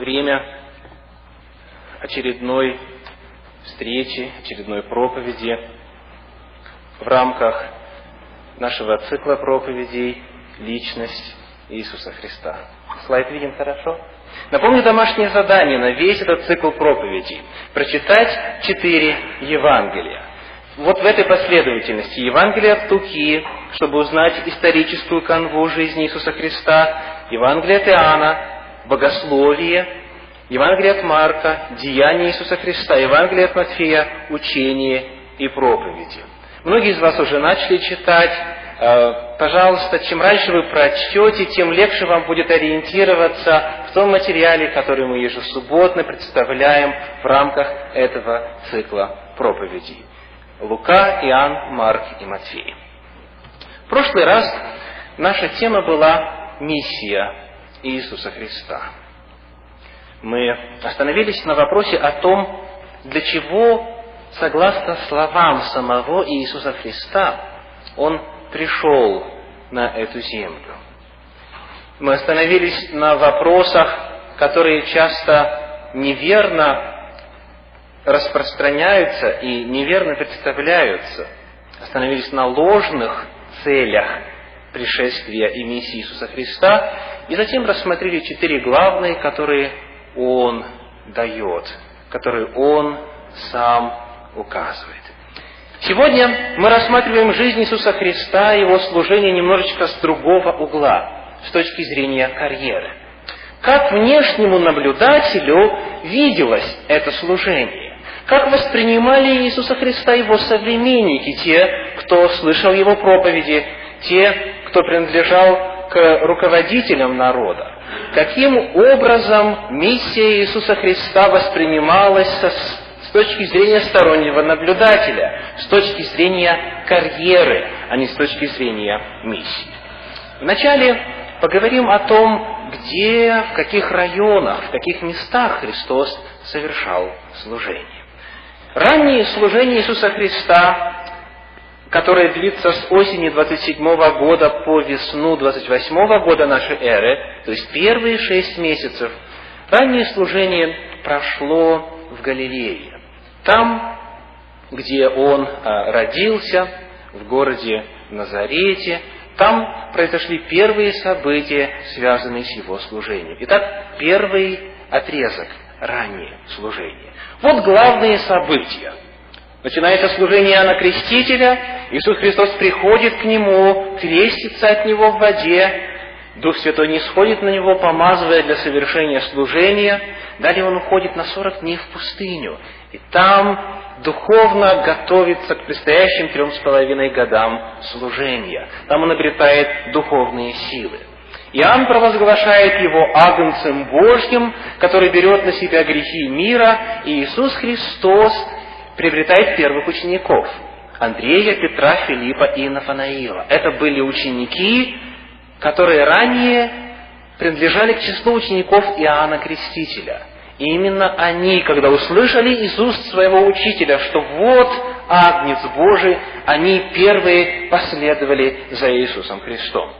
время очередной встречи, очередной проповеди в рамках нашего цикла проповедей «Личность Иисуса Христа». Слайд видим хорошо? Напомню домашнее задание на весь этот цикл проповедей. Прочитать четыре Евангелия. Вот в этой последовательности Евангелие от Луки, чтобы узнать историческую канву жизни Иисуса Христа, Евангелие от Иоанна, богословие, Евангелие от Марка, деяния Иисуса Христа, Евангелие от Матфея, учение и проповеди. Многие из вас уже начали читать. Э, пожалуйста, чем раньше вы прочтете, тем легче вам будет ориентироваться в том материале, который мы ежесубботно представляем в рамках этого цикла проповедей. Лука, Иоанн, Марк и Матфей. В прошлый раз наша тема была миссия Иисуса Христа. Мы остановились на вопросе о том, для чего, согласно словам самого Иисуса Христа, Он пришел на эту землю. Мы остановились на вопросах, которые часто неверно распространяются и неверно представляются. Остановились на ложных целях пришествия и миссии Иисуса Христа, и затем рассмотрели четыре главные, которые Он дает, которые Он сам указывает. Сегодня мы рассматриваем жизнь Иисуса Христа и Его служение немножечко с другого угла, с точки зрения карьеры. Как внешнему наблюдателю виделось это служение? Как воспринимали Иисуса Христа его современники, те, кто слышал его проповеди, те, кто принадлежал к руководителям народа? Каким образом миссия Иисуса Христа воспринималась с точки зрения стороннего наблюдателя, с точки зрения карьеры, а не с точки зрения миссии? Вначале поговорим о том, где, в каких районах, в каких местах Христос совершал служение. Раннее служение Иисуса Христа которая длится с осени 27 года по весну 28 года нашей эры, то есть первые шесть месяцев, раннее служение прошло в Галилее. Там, где он а, родился, в городе Назарете, там произошли первые события, связанные с его служением. Итак, первый отрезок, раннее служение. Вот главные события – Начинается служение Иоанна Крестителя, Иисус Христос приходит к нему, крестится от него в воде, Дух Святой не сходит на него, помазывая для совершения служения. Далее он уходит на сорок дней в пустыню. И там духовно готовится к предстоящим трем с половиной годам служения. Там он обретает духовные силы. Иоанн провозглашает его агнцем Божьим, который берет на себя грехи мира, и Иисус Христос приобретает первых учеников. Андрея, Петра, Филиппа и Нафанаила. Это были ученики, которые ранее принадлежали к числу учеников Иоанна Крестителя. И именно они, когда услышали из уст своего учителя, что вот Агнец Божий, они первые последовали за Иисусом Христом.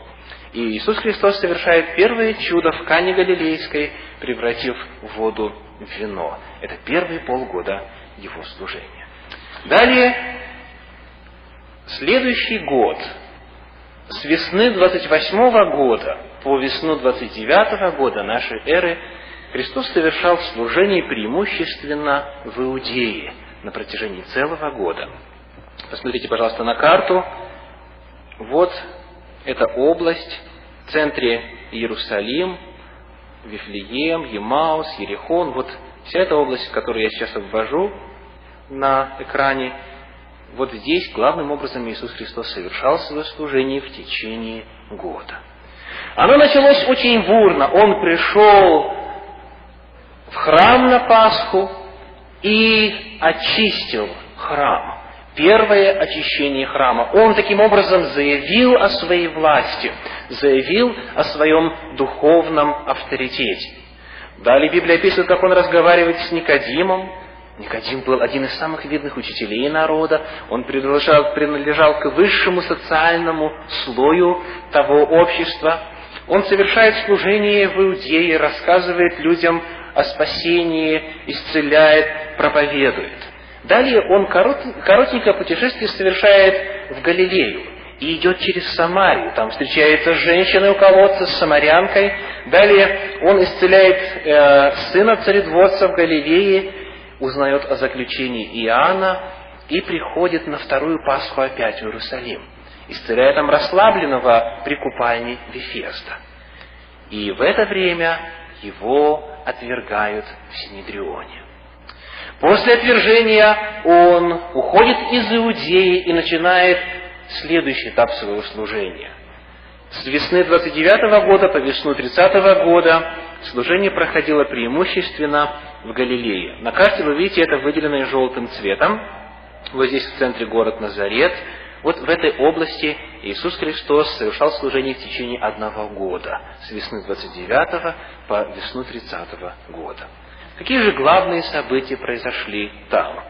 И Иисус Христос совершает первое чудо в Кане Галилейской, превратив воду в вино. Это первые полгода его служения. Далее, следующий год, с весны 28 года по весну 29 года нашей эры, Христос совершал служение преимущественно в Иудее на протяжении целого года. Посмотрите, пожалуйста, на карту. Вот эта область, в центре Иерусалим, Вифлеем, Емаус, Ерехон. Вот вся эта область, которую я сейчас обвожу, на экране, вот здесь главным образом Иисус Христос совершал свое служение в течение года. Оно началось очень бурно. Он пришел в храм на Пасху и очистил храм. Первое очищение храма. Он таким образом заявил о своей власти, заявил о своем духовном авторитете. Далее Библия описывает, как он разговаривает с Никодимом, Никодим был один из самых видных учителей народа, он принадлежал, принадлежал к высшему социальному слою того общества. Он совершает служение в Иудее, рассказывает людям о спасении, исцеляет, проповедует. Далее он коротенькое путешествие совершает в Галилею и идет через Самарию. Там встречается с женщиной у колодца, с самарянкой. Далее он исцеляет э, сына царедворца в Галилее, узнает о заключении Иоанна и приходит на вторую Пасху опять в Иерусалим, исцеляя там расслабленного при купальне Вифеста. И в это время его отвергают в Синедрионе. После отвержения он уходит из Иудеи и начинает следующий этап своего служения. С весны 29 года по весну 30 года служение проходило преимущественно в Галилее. На карте вы видите это выделенное желтым цветом. Вот здесь в центре город Назарет. Вот в этой области Иисус Христос совершал служение в течение одного года, с весны 29 по весну 30 года. Какие же главные события произошли там?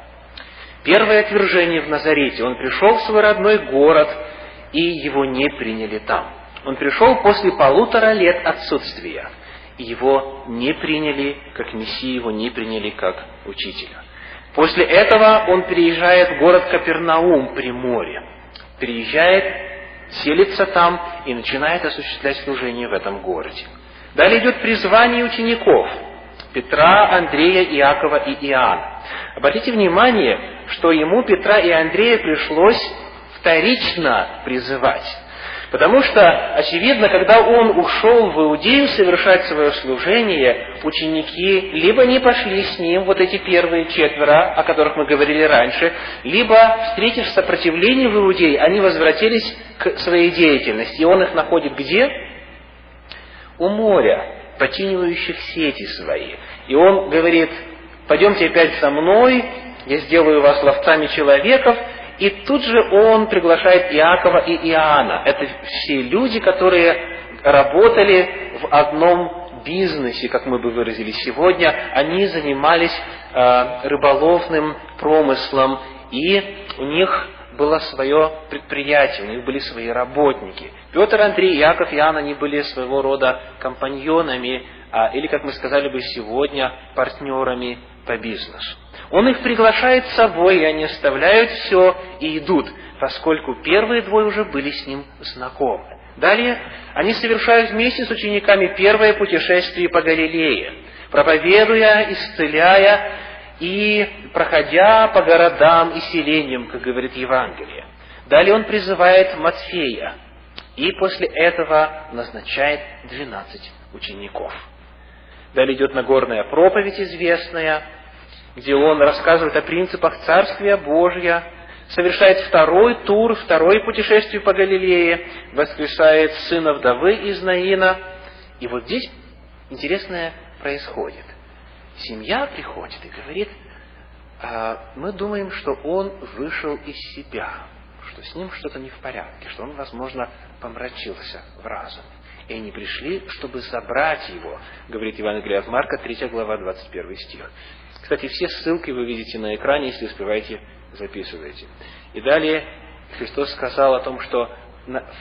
Первое отвержение в Назарете. Он пришел в свой родной город, и его не приняли там. Он пришел после полутора лет отсутствия, его не приняли как Мессию, его не приняли как учителя. После этого он переезжает в город Капернаум при море. Приезжает, селится там и начинает осуществлять служение в этом городе. Далее идет призвание учеников Петра, Андрея, Иакова и Иоанна. Обратите внимание, что ему Петра и Андрея пришлось вторично призывать. Потому что, очевидно, когда он ушел в Иудею совершать свое служение, ученики либо не пошли с ним, вот эти первые четверо, о которых мы говорили раньше, либо, встретив сопротивление в Иудее, они возвратились к своей деятельности. И он их находит где? У моря, починивающих сети свои. И он говорит, пойдемте опять со мной, я сделаю вас ловцами человеков, и тут же он приглашает Иакова и Иоанна. Это все люди, которые работали в одном бизнесе, как мы бы выразили сегодня. Они занимались э, рыболовным промыслом, и у них было свое предприятие, у них были свои работники. Петр, Андрей, Иаков, Иоанн, они были своего рода компаньонами, а, или, как мы сказали бы сегодня, партнерами по бизнесу. Он их приглашает с собой, и они оставляют все и идут, поскольку первые двое уже были с ним знакомы. Далее они совершают вместе с учениками первое путешествие по Галилее, проповедуя, исцеляя и проходя по городам и селениям, как говорит Евангелие. Далее он призывает Матфея, и после этого назначает двенадцать учеников. Далее идет Нагорная проповедь известная, где он рассказывает о принципах Царствия Божья, совершает второй тур, второе путешествие по Галилее, воскрешает сына вдовы из Наина. И вот здесь интересное происходит. Семья приходит и говорит, а мы думаем, что он вышел из себя, что с ним что-то не в порядке, что он, возможно, помрачился в разум. И они пришли, чтобы забрать его, говорит Евангелие от Марка, 3 глава, 21 стих. Кстати, все ссылки вы видите на экране, если успеваете, записывайте. И далее Христос сказал о том, что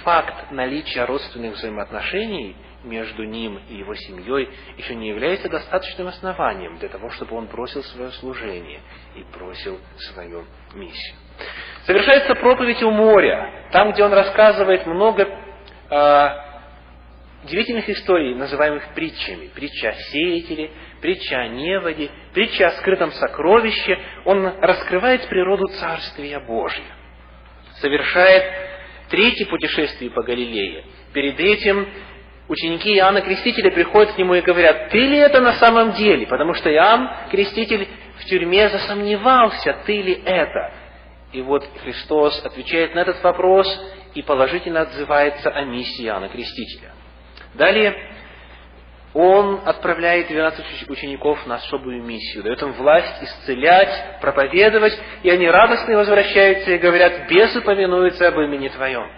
факт наличия родственных взаимоотношений между ним и его семьей еще не является достаточным основанием для того, чтобы он бросил свое служение и бросил свою миссию. Совершается проповедь у моря, там, где он рассказывает много э, удивительных историй, называемых притчами. Притча о сеятеле, притча о неводе, притча о скрытом сокровище. Он раскрывает природу Царствия Божьего. Совершает третье путешествие по Галилее. Перед этим ученики Иоанна Крестителя приходят к нему и говорят, ты ли это на самом деле? Потому что Иоанн Креститель в тюрьме засомневался, ты ли это? И вот Христос отвечает на этот вопрос и положительно отзывается о миссии Иоанна Крестителя. Далее он отправляет 12 учеников на особую миссию, дает им власть исцелять, проповедовать, и они радостно возвращаются и говорят, бесы повинуются об имени Твоем.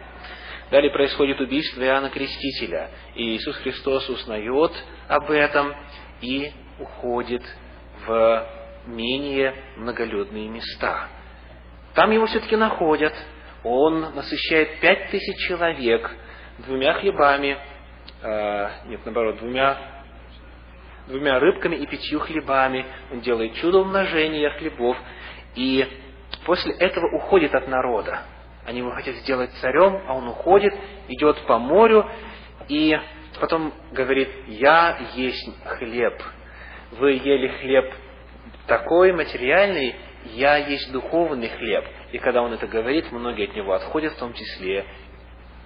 Далее происходит убийство Иоанна Крестителя, и Иисус Христос узнает об этом и уходит в менее многолюдные места. Там его все-таки находят, он насыщает пять тысяч человек двумя хлебами э, нет, наоборот, двумя, двумя рыбками и пятью хлебами. Он делает чудо умножения хлебов. И после этого уходит от народа. Они его хотят сделать царем, а он уходит, идет по морю, и потом говорит, «Я есть хлеб». Вы ели хлеб такой материальный, «Я есть духовный хлеб». И когда он это говорит, многие от него отходят, в том числе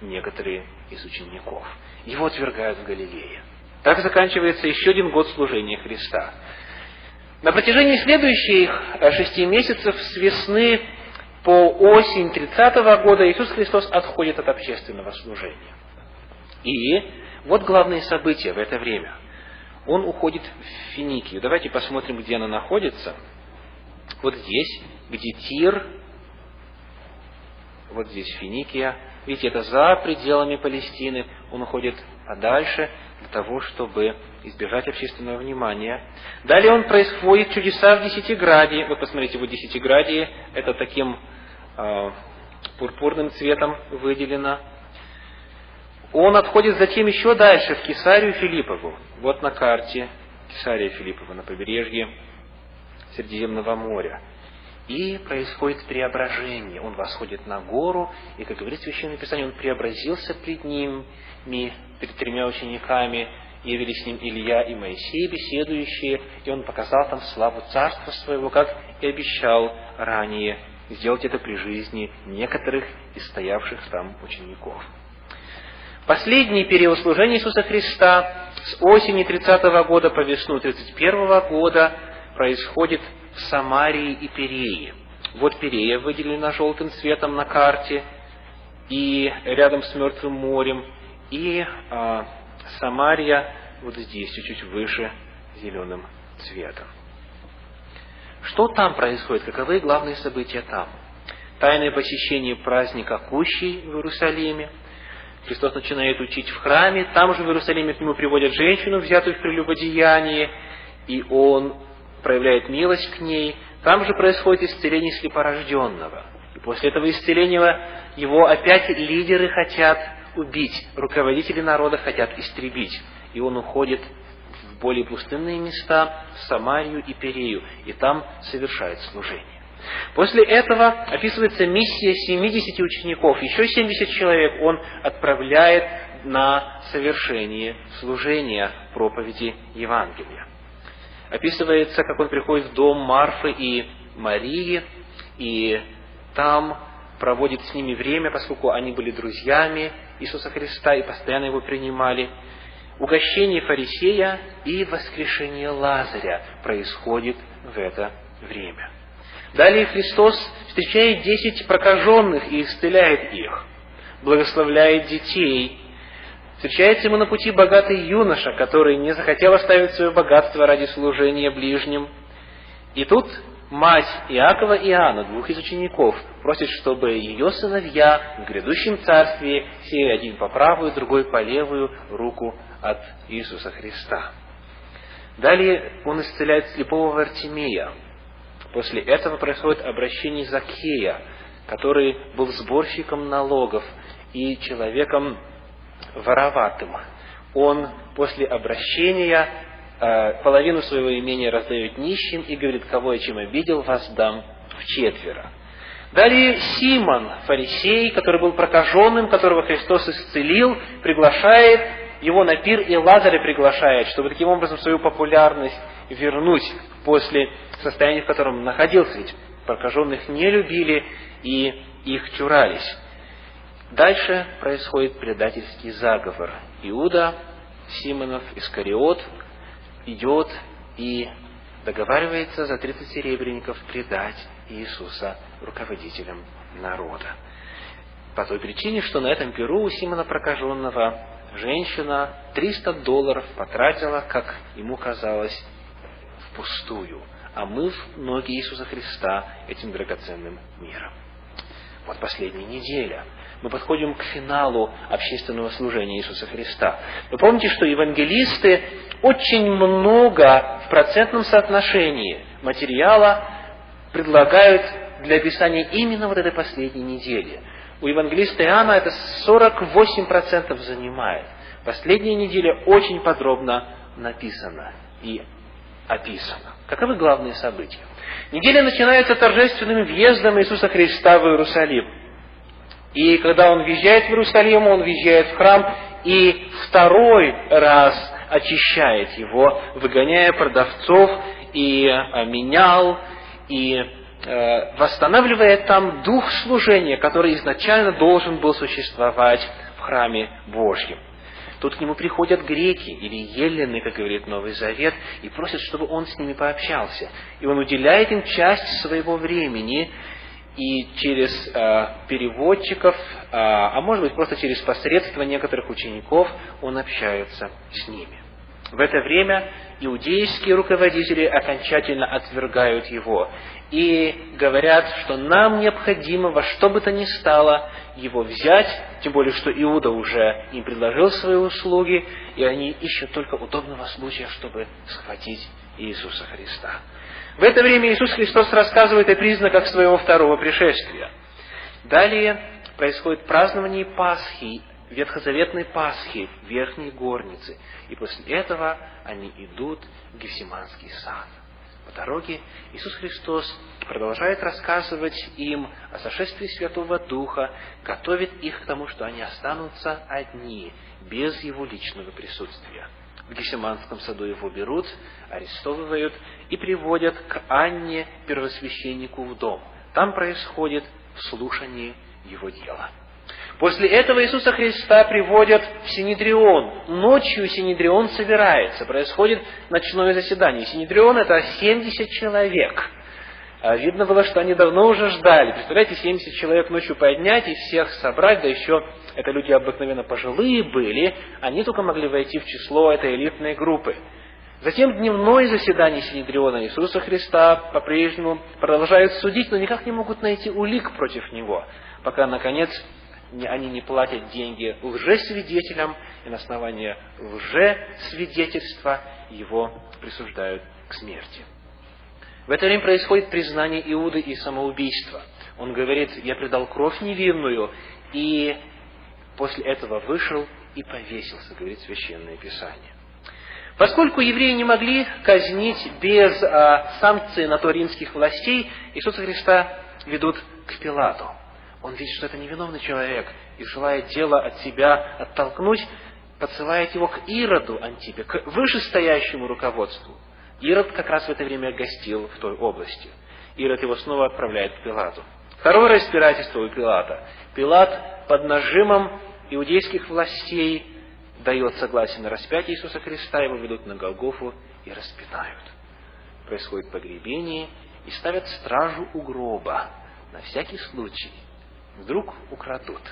некоторые из учеников. Его отвергают в Галилее. Так заканчивается еще один год служения Христа. На протяжении следующих э, шести месяцев с весны по осень 30 года Иисус Христос отходит от общественного служения. И вот главные события в это время. Он уходит в Финикию. Давайте посмотрим, где она находится. Вот здесь, где Тир, вот здесь Финикия. Видите, это за пределами Палестины. Он уходит подальше для того, чтобы избежать общественного внимания. Далее он происходит чудеса в Десятиграде. Вы посмотрите, вот Десятиградие, это таким э, пурпурным цветом выделено. Он отходит затем еще дальше, в Кесарию Филиппову. Вот на карте Кесария Филиппова на побережье Средиземного моря. И происходит преображение. Он восходит на гору, и, как говорит Священное Писание, он преобразился пред ними, перед тремя учениками, явились с ним Илья и Моисей, беседующие, и он показал там славу царства своего, как и обещал ранее сделать это при жизни некоторых из стоявших там учеников. Последний период служения Иисуса Христа с осени 30 года по весну 31 года происходит в Самарии и Перее. Вот Перея выделена желтым цветом на карте, и рядом с Мертвым морем, и а, Самария вот здесь, чуть-чуть выше, зеленым цветом. Что там происходит? Каковы главные события там? Тайное посещение праздника Кущей в Иерусалиме. Христос начинает учить в храме. Там же в Иерусалиме к нему приводят женщину, взятую в прелюбодеяние, и он проявляет милость к ней. Там же происходит исцеление слепорожденного. И после этого исцеления его опять лидеры хотят убить, руководители народа хотят истребить. И он уходит в более пустынные места, в Самарию и Перею, и там совершает служение. После этого описывается миссия 70 учеников. Еще 70 человек он отправляет на совершение служения проповеди Евангелия. Описывается, как он приходит в дом Марфы и Марии, и там проводит с ними время, поскольку они были друзьями Иисуса Христа и постоянно его принимали. Угощение фарисея и воскрешение Лазаря происходит в это время. Далее Христос встречает десять прокаженных и исцеляет их, благословляет детей. Встречается ему на пути богатый юноша, который не захотел оставить свое богатство ради служения ближним. И тут мать Иакова и Иоанна, двух из учеников, просит, чтобы ее сыновья в грядущем царстве сели один по правую, другой по левую руку от Иисуса Христа. Далее он исцеляет слепого Вартимея. После этого происходит обращение Закея, который был сборщиком налогов и человеком вороватым. Он после обращения Э, половину своего имения раздает нищим и говорит, кого я чем обидел, вас дам в четверо. Далее Симон, фарисей, который был прокаженным, которого Христос исцелил, приглашает его на пир, и Лазаря приглашает, чтобы таким образом свою популярность вернуть после состояния, в котором находился. Ведь прокаженных не любили и их чурались. Дальше происходит предательский заговор. Иуда, Симонов, Искариот, идет и договаривается за 30 серебряников предать Иисуса руководителям народа. По той причине, что на этом перу у Симона Прокаженного женщина 300 долларов потратила, как ему казалось, впустую, омыв ноги Иисуса Христа этим драгоценным миром. Вот последняя неделя – мы подходим к финалу общественного служения Иисуса Христа. Вы помните, что евангелисты очень много в процентном соотношении материала предлагают для описания именно вот этой последней недели. У евангелиста Иоанна это 48% занимает. последняя неделя очень подробно написана и описана. Каковы главные события? Неделя начинается торжественным въездом Иисуса Христа в Иерусалим. И когда он въезжает в Иерусалим, он въезжает в храм и второй раз очищает его, выгоняя продавцов и а, менял, и э, восстанавливая там дух служения, который изначально должен был существовать в храме Божьем. Тут к нему приходят греки или елены, как говорит Новый Завет, и просят, чтобы он с ними пообщался. И он уделяет им часть своего времени, и через э, переводчиков, э, а может быть просто через посредство некоторых учеников, он общается с ними. В это время иудейские руководители окончательно отвергают его и говорят, что нам необходимо во что бы то ни стало его взять, тем более, что Иуда уже им предложил свои услуги, и они ищут только удобного случая, чтобы схватить Иисуса Христа. В это время Иисус Христос рассказывает о признаках своего второго пришествия. Далее происходит празднование Пасхи, ветхозаветной Пасхи в Верхней Горнице. И после этого они идут в Гефсиманский сад. По дороге Иисус Христос продолжает рассказывать им о сошествии Святого Духа, готовит их к тому, что они останутся одни, без Его личного присутствия. В Гесиманском саду его берут, арестовывают и приводят к Анне, первосвященнику, в дом. Там происходит слушание его дела. После этого Иисуса Христа приводят в Синедрион. Ночью Синедрион собирается, происходит ночное заседание. Синедрион – это 70 человек. А видно было, что они давно уже ждали. Представляете, 70 человек ночью поднять и всех собрать, да еще это люди обыкновенно пожилые были, они только могли войти в число этой элитной группы. Затем дневное заседание Синедриона Иисуса Христа по-прежнему продолжают судить, но никак не могут найти улик против Него, пока, наконец, они не платят деньги лжесвидетелям, и на основании лжесвидетельства его присуждают к смерти. В это время происходит признание Иуды и самоубийство. Он говорит, я предал кровь невинную, и после этого вышел и повесился, говорит Священное Писание. Поскольку евреи не могли казнить без а, санкции на то римских властей, Иисуса Христа ведут к Пилату. Он видит, что это невиновный человек, и желая дело от себя оттолкнуть, подсылает его к Ироду Антипе, к вышестоящему руководству. Ирод как раз в это время гостил в той области. Ирод его снова отправляет к Пилату. Второе разбирательство у Пилата. Пилат под нажимом иудейских властей дает согласие на распятие Иисуса Христа, его ведут на Голгофу и распинают. Происходит погребение и ставят стражу у гроба на всякий случай. Вдруг украдут.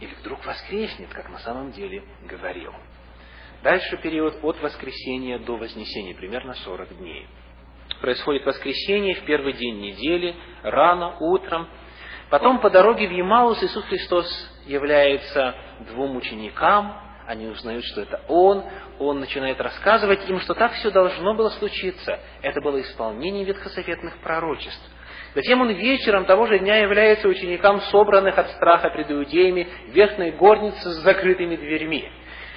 Или вдруг воскреснет, как на самом деле говорил. Дальше период от воскресения до вознесения, примерно 40 дней. Происходит воскресение в первый день недели, рано, утром. Потом по дороге в Емаус Иисус Христос является двум ученикам, они узнают, что это Он, Он начинает рассказывать им, что так все должно было случиться. Это было исполнение ветхосоветных пророчеств. Затем он вечером того же дня является ученикам, собранных от страха пред иудеями, в верхней горнице с закрытыми дверьми.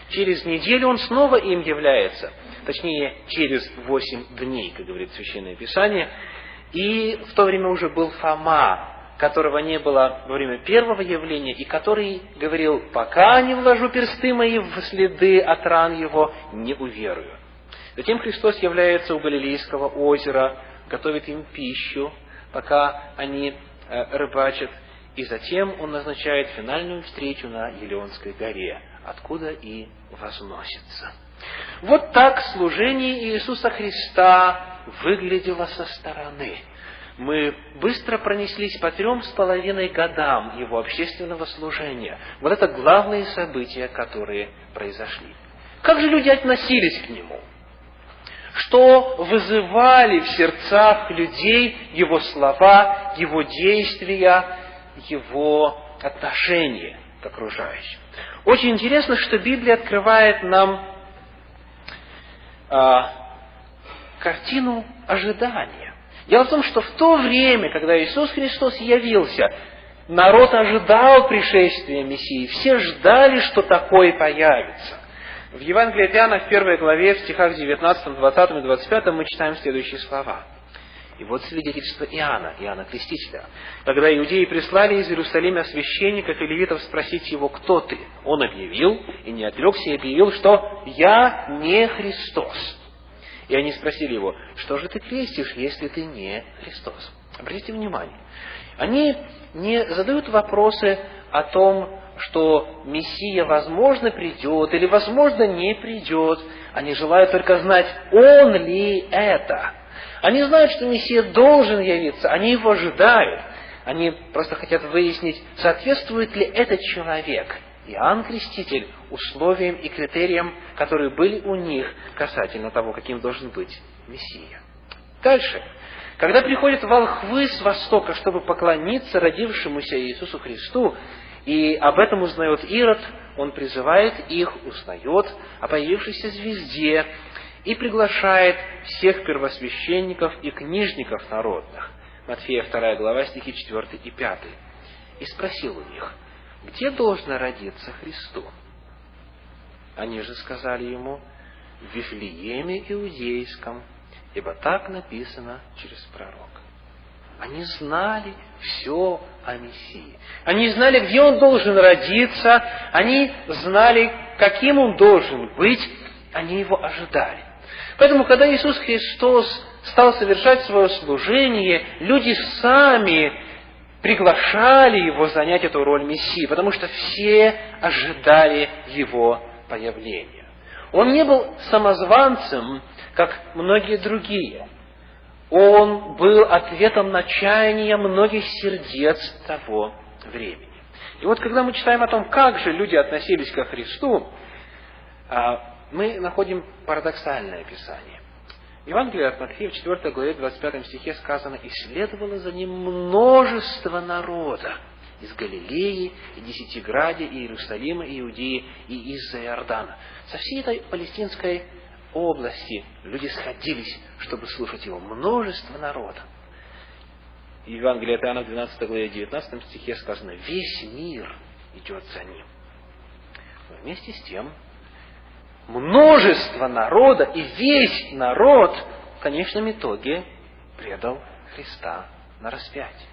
Через неделю он снова им является, точнее, через восемь дней, как говорит Священное Писание, и в то время уже был Фома, которого не было во время первого явления, и который говорил, пока не вложу персты мои в следы от ран его, не уверую. Затем Христос является у Галилейского озера, готовит им пищу, пока они э, рыбачат, и затем он назначает финальную встречу на Елеонской горе, откуда и возносится. Вот так служение Иисуса Христа выглядело со стороны – мы быстро пронеслись по трем с половиной годам его общественного служения. Вот это главные события, которые произошли. Как же люди относились к нему? Что вызывали в сердцах людей его слова, его действия, его отношения к окружающим? Очень интересно, что Библия открывает нам а, картину ожидания. Дело в том, что в то время, когда Иисус Христос явился, Народ ожидал пришествия Мессии. Все ждали, что такое появится. В Евангелии от Иоанна в первой главе, в стихах 19, 20 и 25 мы читаем следующие слова. И вот свидетельство Иоанна, Иоанна Крестителя. Когда иудеи прислали из Иерусалима священников и левитов спросить его, кто ты, он объявил, и не отрекся, и объявил, что «я не Христос». И они спросили его, что же ты крестишь, если ты не Христос? Обратите внимание, они не задают вопросы о том, что Мессия, возможно, придет или, возможно, не придет. Они желают только знать, он ли это. Они знают, что Мессия должен явиться, они его ожидают. Они просто хотят выяснить, соответствует ли этот человек, Иоанн Креститель, условиям и критериям, которые были у них касательно того, каким должен быть Мессия. Дальше. Когда приходят волхвы с востока, чтобы поклониться родившемуся Иисусу Христу, и об этом узнает Ирод, он призывает их, узнает о появившейся звезде и приглашает всех первосвященников и книжников народных. Матфея 2 глава, стихи 4 и 5. И спросил у них, где должно родиться Христу? Они же сказали ему, в Вифлееме Иудейском, ибо так написано через пророка. Они знали все о Мессии. Они знали, где Он должен родиться, они знали, каким Он должен быть, они Его ожидали. Поэтому, когда Иисус Христос стал совершать свое служение, люди сами приглашали Его занять эту роль Мессии, потому что все ожидали Его появления. Он не был самозванцем, как многие другие. Он был ответом на чаяния многих сердец того времени. И вот когда мы читаем о том, как же люди относились ко Христу, а, мы находим парадоксальное описание. В Евангелии от Матфея в 4 главе 25 стихе сказано, «И следовало за ним множество народа из Галилеи, и Десятиграде, и Иерусалима, и Иудеи, и из-за Иордана». Со всей этой палестинской области люди сходились, чтобы слушать его. Множество народа. В Евангелии от Иоанна в 12 главе 19 стихе сказано, весь мир идет за ним. Но вместе с тем, множество народа и весь народ в конечном итоге предал Христа на распятие.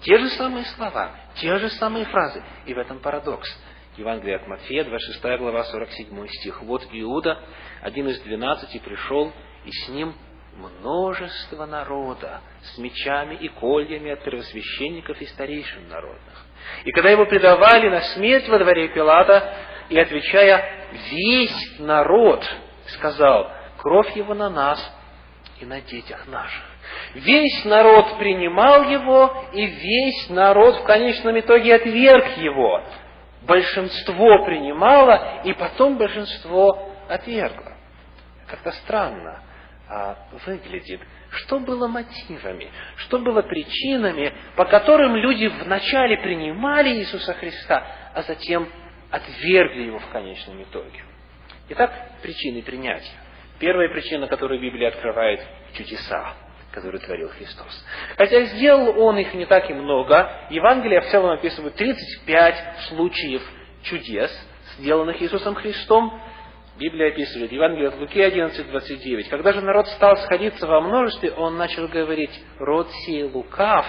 Те же самые слова, те же самые фразы, и в этом парадокс. Евангелие от Матфея, 26 глава, 47 стих. «Вот Иуда, один из двенадцати, пришел, и с ним множество народа с мечами и кольями от первосвященников и старейшин народных. И когда его предавали на смерть во дворе Пилата, и отвечая, весь народ сказал, кровь его на нас и на детях наших. Весь народ принимал его, и весь народ в конечном итоге отверг его большинство принимало, и потом большинство отвергло. Как-то странно а, выглядит. Что было мотивами? Что было причинами, по которым люди вначале принимали Иисуса Христа, а затем отвергли Его в конечном итоге? Итак, причины принятия. Первая причина, которую Библия открывает – чудеса который творил Христос. Хотя сделал он их не так и много, Евангелие в целом описывает 35 случаев чудес, сделанных Иисусом Христом. Библия описывает, Евангелие от Луки 11, 29. Когда же народ стал сходиться во множестве, он начал говорить, род сей лукав,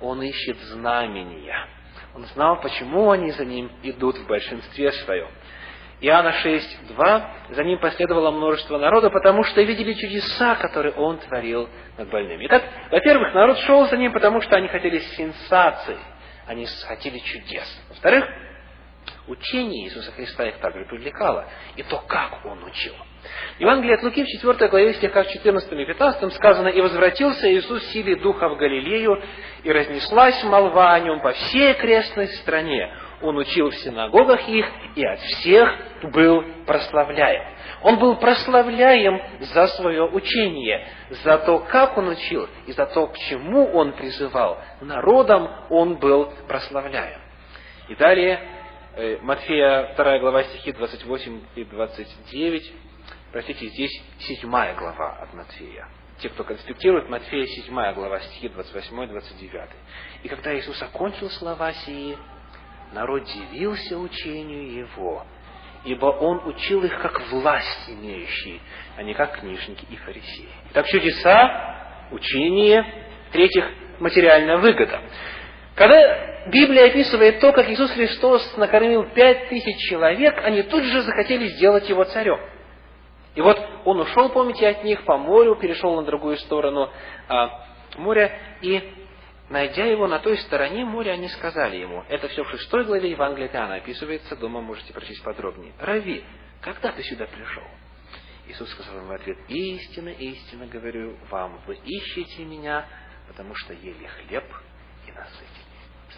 он ищет знамения. Он знал, почему они за ним идут в большинстве своем. Иоанна 6, 2, за ним последовало множество народа, потому что видели чудеса, которые он творил над больными. Итак, во-первых, народ шел за ним, потому что они хотели сенсаций, они хотели чудес. Во-вторых, учение Иисуса Христа их также привлекало, и то, как он учил. В Евангелии от Луки в 4 главе стихах 14 и 15 сказано, «И возвратился Иисус в силе Духа в Галилею, и разнеслась молва о нем по всей крестной стране. Он учил в синагогах их, и от всех был прославляем. Он был прославляем за свое учение, за то, как он учил, и за то, к чему он призывал. Народом он был прославляем. И далее, Матфея 2 глава стихи 28 и 29, простите, здесь 7 глава от Матфея. те, кто конспектирует, Матфея 7 глава, стихи 28-29. «И когда Иисус окончил слова сии, народ дивился учению Его, ибо Он учил их как власть имеющие, а не как книжники и фарисеи». Итак, чудеса, учение, в-третьих, материальная выгода. Когда Библия описывает то, как Иисус Христос накормил пять тысяч человек, они тут же захотели сделать его царем. И вот он ушел, помните, от них по морю, перешел на другую сторону а, моря, и, найдя его на той стороне моря, они сказали ему, это все в шестой главе Евангелия Иоанна описывается, дома можете прочесть подробнее. Рави, когда ты сюда пришел? Иисус сказал им в ответ, истинно, истинно говорю вам, вы ищете меня, потому что ели хлеб и насытились.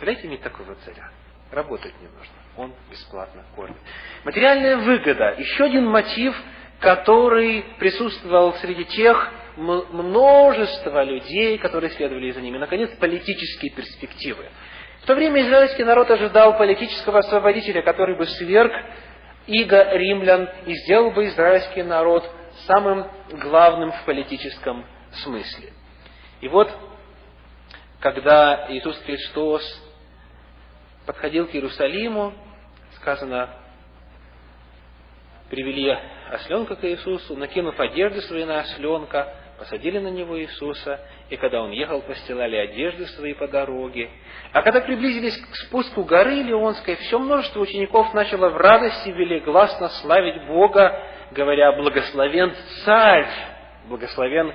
Представляете иметь такого царя? Работать не нужно. Он бесплатно кормит. Материальная выгода. Еще один мотив, который присутствовал среди тех множества людей, которые следовали за ними. Наконец, политические перспективы. В то время израильский народ ожидал политического освободителя, который бы сверг иго римлян и сделал бы израильский народ самым главным в политическом смысле. И вот когда Иисус Христос подходил к Иерусалиму, сказано, привели осленка к Иисусу, накинув одежды свои на осленка, посадили на него Иисуса, и когда он ехал, постилали одежды свои по дороге. А когда приблизились к спуску горы Леонской, все множество учеников начало в радости велигласно славить Бога, говоря, благословен царь, благословен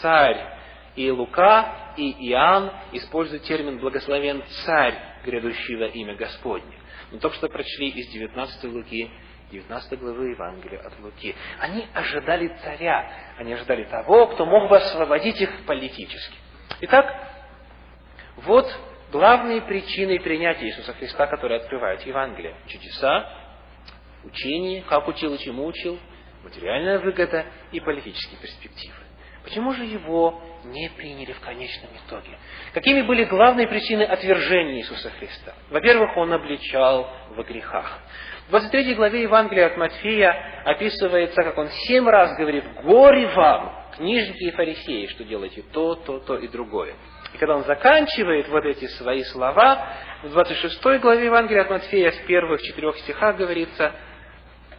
царь. И Лука и Иоанн используют термин «благословен царь, грядущий во имя Господне». Мы только что прочли из 19 Луки, 19 главы Евангелия от Луки. Они ожидали царя, они ожидали того, кто мог бы освободить их политически. Итак, вот главные причины принятия Иисуса Христа, которые открывают Евангелие. Чудеса, учение, как учил и чему учил, материальная выгода и политические перспективы. Почему же его не приняли в конечном итоге? Какими были главные причины отвержения Иисуса Христа? Во-первых, Он обличал во грехах. В 23 главе Евангелия от Матфея описывается, как Он семь раз говорит, «Горе вам, книжники и фарисеи, что делаете то, то, то и другое». И когда он заканчивает вот эти свои слова, в 26 главе Евангелия от Матфея с первых четырех стихах говорится,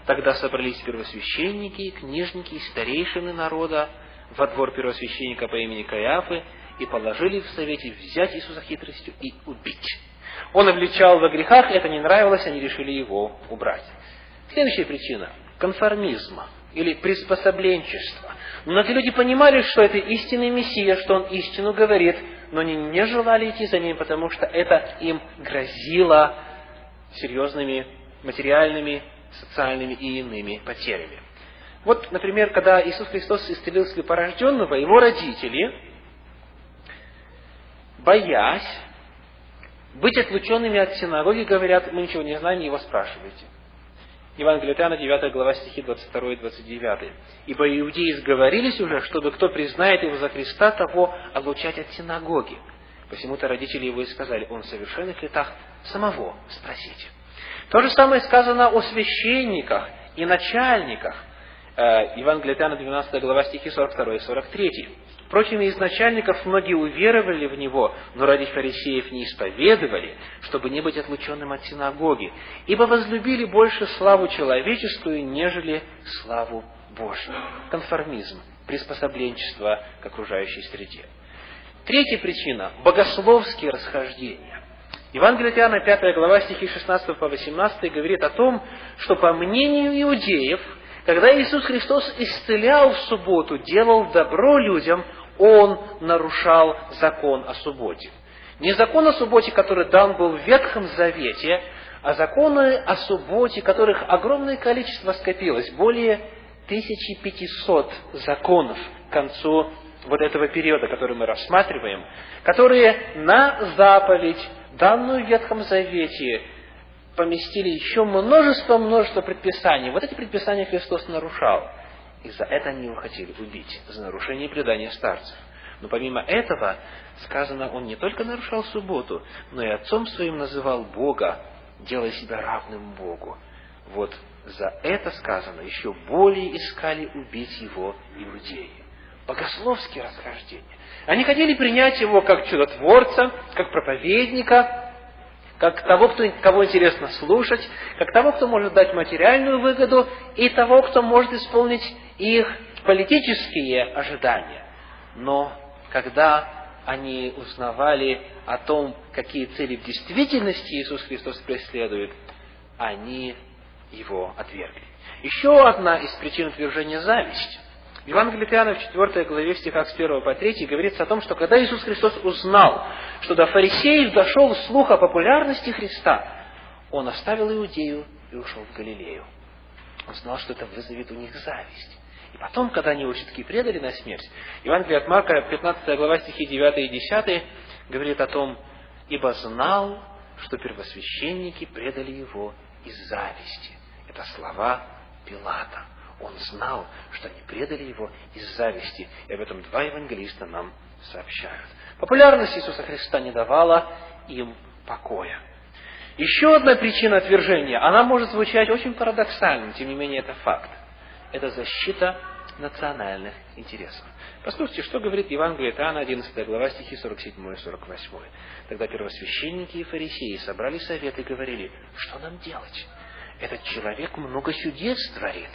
«Тогда собрались первосвященники, книжники и старейшины народа, во двор первосвященника по имени Каяфы и положили в совете взять Иисуса хитростью и убить. Он обличал во грехах, это не нравилось, они решили его убрать. Следующая причина – конформизм или приспособленчество. Многие люди понимали, что это истинный Мессия, что он истину говорит, но они не желали идти за ним, потому что это им грозило серьезными материальными, социальными и иными потерями. Вот, например, когда Иисус Христос исцелил слепорожденного, его родители, боясь быть отлученными от синагоги, говорят, мы ничего не знаем, его спрашивайте. Евангелие Иоанна, 9 глава, стихи 22 и 29. «Ибо иудеи сговорились уже, чтобы кто признает его за Христа, того отлучать от синагоги. Посему-то родители его и сказали, он в совершенных летах самого спросите». То же самое сказано о священниках и начальниках – Евангелие Иоанна, 12 глава, стихи 42 и 43. Впрочем, из начальников многие уверовали в Него, но ради фарисеев не исповедовали, чтобы не быть отлученным от синагоги, ибо возлюбили больше славу человеческую, нежели славу Божью. Конформизм, приспособленчество к окружающей среде. Третья причина – богословские расхождения. Евангелие Иоанна, 5 глава, стихи 16 по 18 говорит о том, что по мнению иудеев – когда Иисус Христос исцелял в субботу, делал добро людям, Он нарушал закон о субботе. Не закон о субботе, который дан был в Ветхом Завете, а законы о субботе, которых огромное количество скопилось, более 1500 законов к концу вот этого периода, который мы рассматриваем, которые на заповедь, данную в Ветхом Завете, поместили еще множество-множество предписаний. Вот эти предписания Христос нарушал. И за это они его хотели убить, за нарушение предания старцев. Но помимо этого, сказано, он не только нарушал субботу, но и отцом своим называл Бога, делая себя равным Богу. Вот за это сказано, еще более искали убить его иудеи. богословские расхождения. Они хотели принять его как чудотворца, как проповедника, как того, кто, кого интересно слушать, как того, кто может дать материальную выгоду, и того, кто может исполнить их политические ожидания. Но когда они узнавали о том, какие цели в действительности Иисус Христос преследует, они его отвергли. Еще одна из причин отвержения – зависть. В Евангелии Иоанна в 4 главе в стихах с 1 по 3 говорится о том, что когда Иисус Христос узнал, что до фарисеев дошел слух о популярности Христа, Он оставил Иудею и ушел в Галилею. Он знал, что это вызовет у них зависть. И потом, когда они его все-таки предали на смерть, Евангелие от Марка, 15 глава, стихи 9 и 10, говорит о том, «Ибо знал, что первосвященники предали его из зависти». Это слова Пилата. Он знал, что они предали его из зависти, и об этом два евангелиста нам сообщают. Популярность Иисуса Христа не давала им покоя. Еще одна причина отвержения, она может звучать очень парадоксальным, тем не менее это факт. Это защита национальных интересов. Послушайте, что говорит Евангелие Иоанна, 11 глава, стихи 47 и 48. Тогда первосвященники и фарисеи собрали совет и говорили, что нам делать? Этот человек много чудес творит.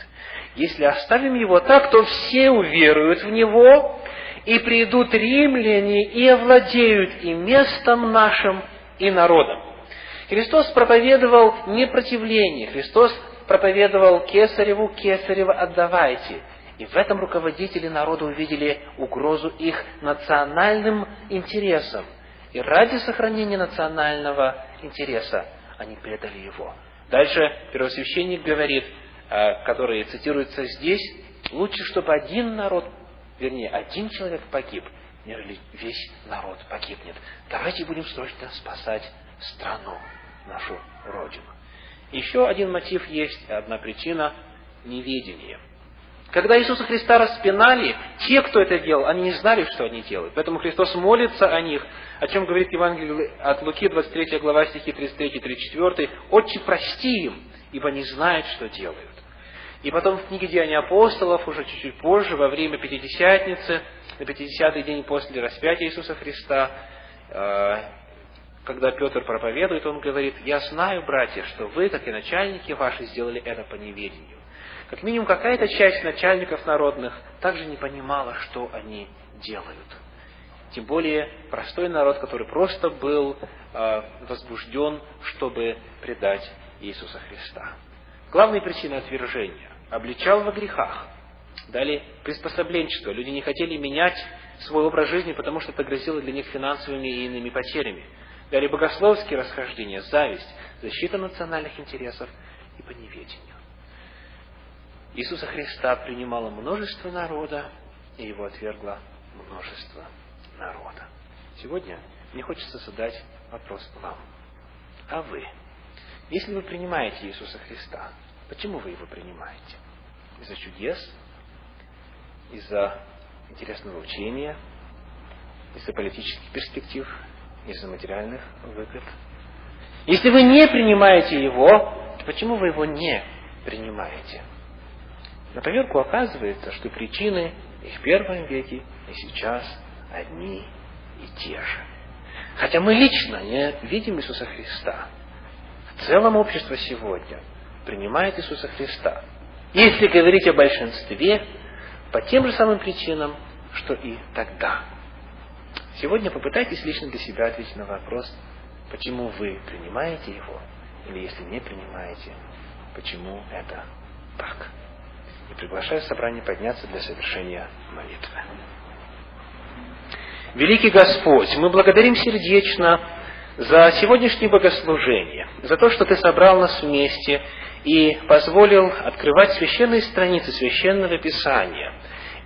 Если оставим его так, то все уверуют в него, и придут римляне и овладеют и местом нашим, и народом. Христос проповедовал непротивление. Христос проповедовал Кесареву, Кесарева отдавайте. И в этом руководители народа увидели угрозу их национальным интересам. И ради сохранения национального интереса они предали его. Дальше первосвященник говорит, э, который цитируется здесь, лучше, чтобы один народ, вернее, один человек погиб, нежели весь народ погибнет. Давайте будем срочно спасать страну, нашу Родину. Еще один мотив есть, одна причина – неведение. Когда Иисуса Христа распинали, те, кто это делал, они не знали, что они делают. Поэтому Христос молится о них, о чем говорит Евангелие от Луки, 23 глава, стихи 33-34. «Отче, прости им, ибо не знают, что делают». И потом в книге Деяния апостолов, уже чуть-чуть позже, во время Пятидесятницы, на Пятидесятый день после распятия Иисуса Христа, э, когда Петр проповедует, он говорит, «Я знаю, братья, что вы, как и начальники ваши, сделали это по неведению. Как минимум какая-то часть начальников народных также не понимала, что они делают. Тем более простой народ, который просто был э, возбужден, чтобы предать Иисуса Христа. Главная причина отвержения – обличал во грехах. Далее приспособленчество. Люди не хотели менять свой образ жизни, потому что это грозило для них финансовыми и иными потерями. Далее богословские расхождения, зависть, защита национальных интересов и по неведению. Иисуса Христа принимало множество народа, и его отвергло множество народа. Сегодня мне хочется задать вопрос вам. А вы? Если вы принимаете Иисуса Христа, почему вы его принимаете? Из-за чудес? Из-за интересного учения? Из-за политических перспектив? Из-за материальных выгод? Если вы не принимаете его, почему вы его не принимаете? На поверку оказывается, что причины и в первом веке, и сейчас одни и те же. Хотя мы лично не видим Иисуса Христа. В целом общество сегодня принимает Иисуса Христа. Если говорить о большинстве, по тем же самым причинам, что и тогда. Сегодня попытайтесь лично для себя ответить на вопрос, почему вы принимаете Его, или если не принимаете, почему это приглашаю собрание подняться для совершения молитвы. Великий Господь, мы благодарим сердечно за сегодняшнее богослужение, за то, что Ты собрал нас вместе и позволил открывать священные страницы священного Писания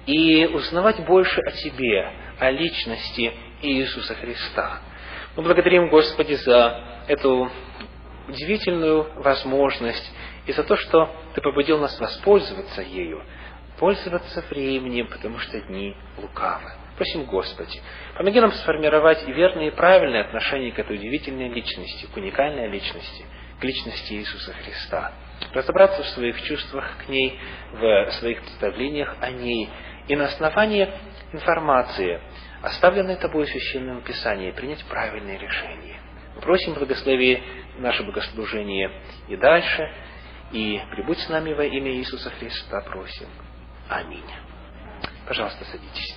и узнавать больше о Тебе, о личности Иисуса Христа. Мы благодарим, Господи, за эту удивительную возможность и за то, что Ты побудил нас воспользоваться ею, пользоваться временем, потому что дни лукавы. Просим, Господи, помоги нам сформировать верные и правильные отношения к этой удивительной личности, к уникальной личности, к личности Иисуса Христа. Разобраться в своих чувствах к ней, в своих представлениях о ней, и на основании информации, оставленной тобой в Священном Писании, принять правильные решения. Просим благослови наше богослужение и дальше, и прибудь с нами во имя Иисуса Христа, просим. Аминь. Пожалуйста, садитесь.